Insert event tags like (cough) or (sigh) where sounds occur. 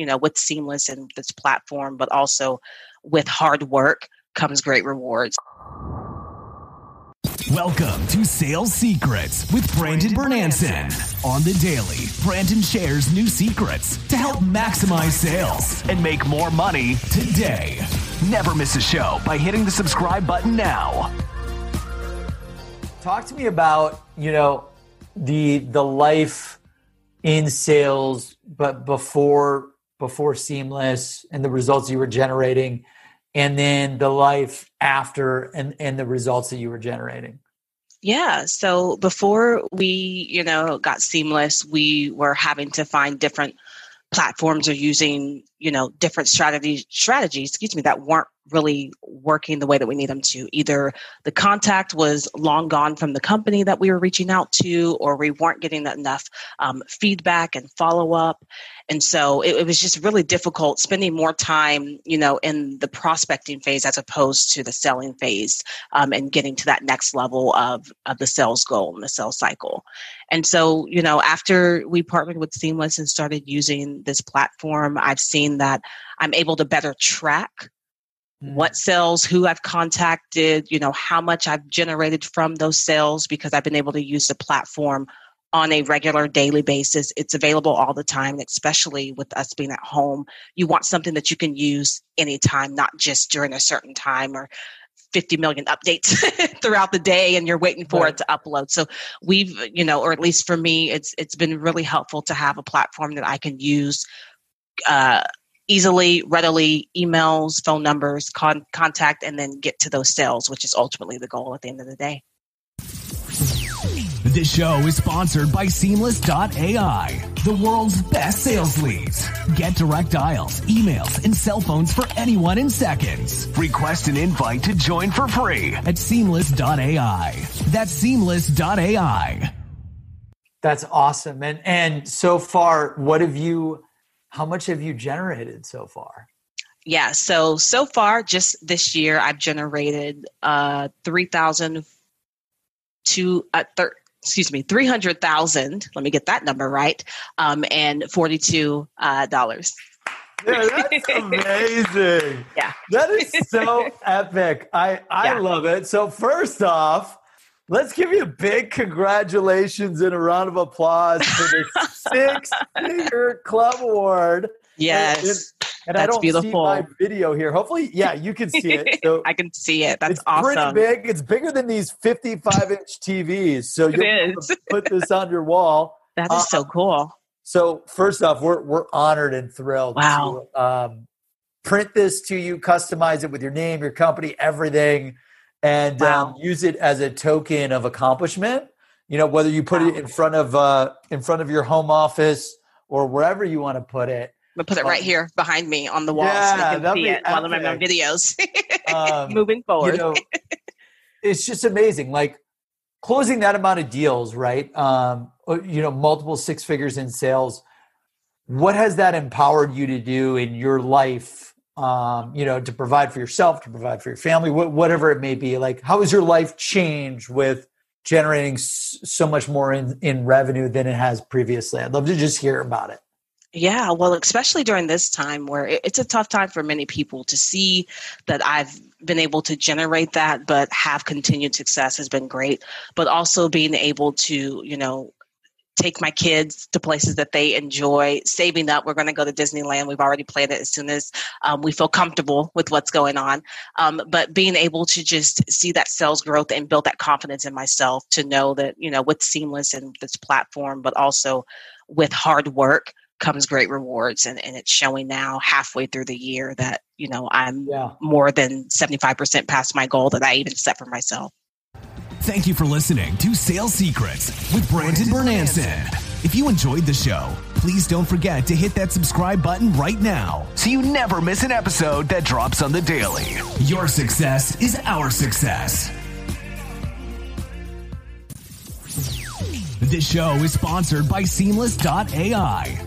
you know, with Seamless and this platform, but also with hard work comes great rewards. Welcome to Sales Secrets with Brandon Bornancin. On the daily, Brandon shares new secrets to help maximize sales and make more money today. Never miss a show by hitting the subscribe button now. Talk to me about, you know, the the life in sales but before before seamless and the results you were generating and then the life after and and the results that you were generating yeah. So before we, you know, got seamless, we were having to find different platforms or using, you know, different strategies strategies, excuse me, that weren't really working the way that we need them to. Either the contact was long gone from the company that we were reaching out to, or we weren't getting enough um, feedback and follow up. And so it, it, was just really difficult spending more time, you know, in the prospecting phase as opposed to the selling phase um, and getting to that next level of, of the sales goal and the sales cycle. And so, you know, after we partnered with Seamless and started using this platform, I've seen that I'm able to better track what sales, who I've contacted, you know, how much I've generated from those sales because I've been able to use the platform on a regular daily basis. It's available all the time, especially with us being at home. You want something that you can use anytime, not just during a certain time or 50 million updates (laughs) throughout the day and you're waiting for right. it to upload. So we've, you know, or at least for me, it's it's been really helpful to have a platform that I can use uh, easily, readily, emails, phone numbers, con- contact, and then get to those sales, which is ultimately the goal at the end of the day. This show is sponsored by Seamless.ai, the world's best sales leads. Get direct dials, emails, and cell phones for anyone in seconds. Request an invite to join for free at Seamless.ai. That's Seamless.ai. That's awesome. And and so far, what have you how much have you generated so far? Yeah, so so far, just this year, I've generated uh, three thousand to uh, thir- excuse me, three hundred thousand. Let me get that number right. Um, and forty two uh, dollars. Yeah, that's amazing. (laughs) yeah, that is so (laughs) epic. I I yeah. love it. So first off, Let's give you a big congratulations and a round of applause for the (laughs) six figure club award. Yes. And, and, and That's I don't beautiful. see my video here. Hopefully, yeah, you can see it. So (laughs) I can see it. That's it's awesome. Pretty big. It's bigger than these 55 inch TVs. So you put this on your wall. That is uh, so cool. So first off, we're we're honored and thrilled wow. to um, print this to you, customize it with your name, your company, everything and wow. um, use it as a token of accomplishment. You know, whether you put wow. it in front of uh, in front of your home office or wherever you want to put it. But put it right um, here behind me on the wall yeah, so they can see it while I'm on videos. (laughs) um, Moving forward, you know, (laughs) it's just amazing. Like closing that amount of deals, right? Um, you know, multiple six figures in sales. What has that empowered you to do in your life um, you know, to provide for yourself, to provide for your family, wh- whatever it may be. Like, how has your life changed with generating s- so much more in, in revenue than it has previously? I'd love to just hear about it. Yeah, well, especially during this time where it's a tough time for many people to see that I've been able to generate that, but have continued success has been great. But also being able to, you know, take my kids to places that they enjoy, saving up. We're going to go to Disneyland. We've already planned it as soon as um, we feel comfortable with what's going on. Um, but being able to just see that sales growth and build that confidence in myself to know that, you know, with Seamless and this platform, but also with hard work comes great rewards and, and it's showing now halfway through the year that you know i'm yeah. more than 75% past my goal that i even set for myself Thank you for listening to Sales Secrets with Brandon Bornancin. If you enjoyed the show, please don't forget to hit that subscribe button right now so you never miss an episode that drops on the daily. Your success is our success. This show is sponsored by Seamless.ai,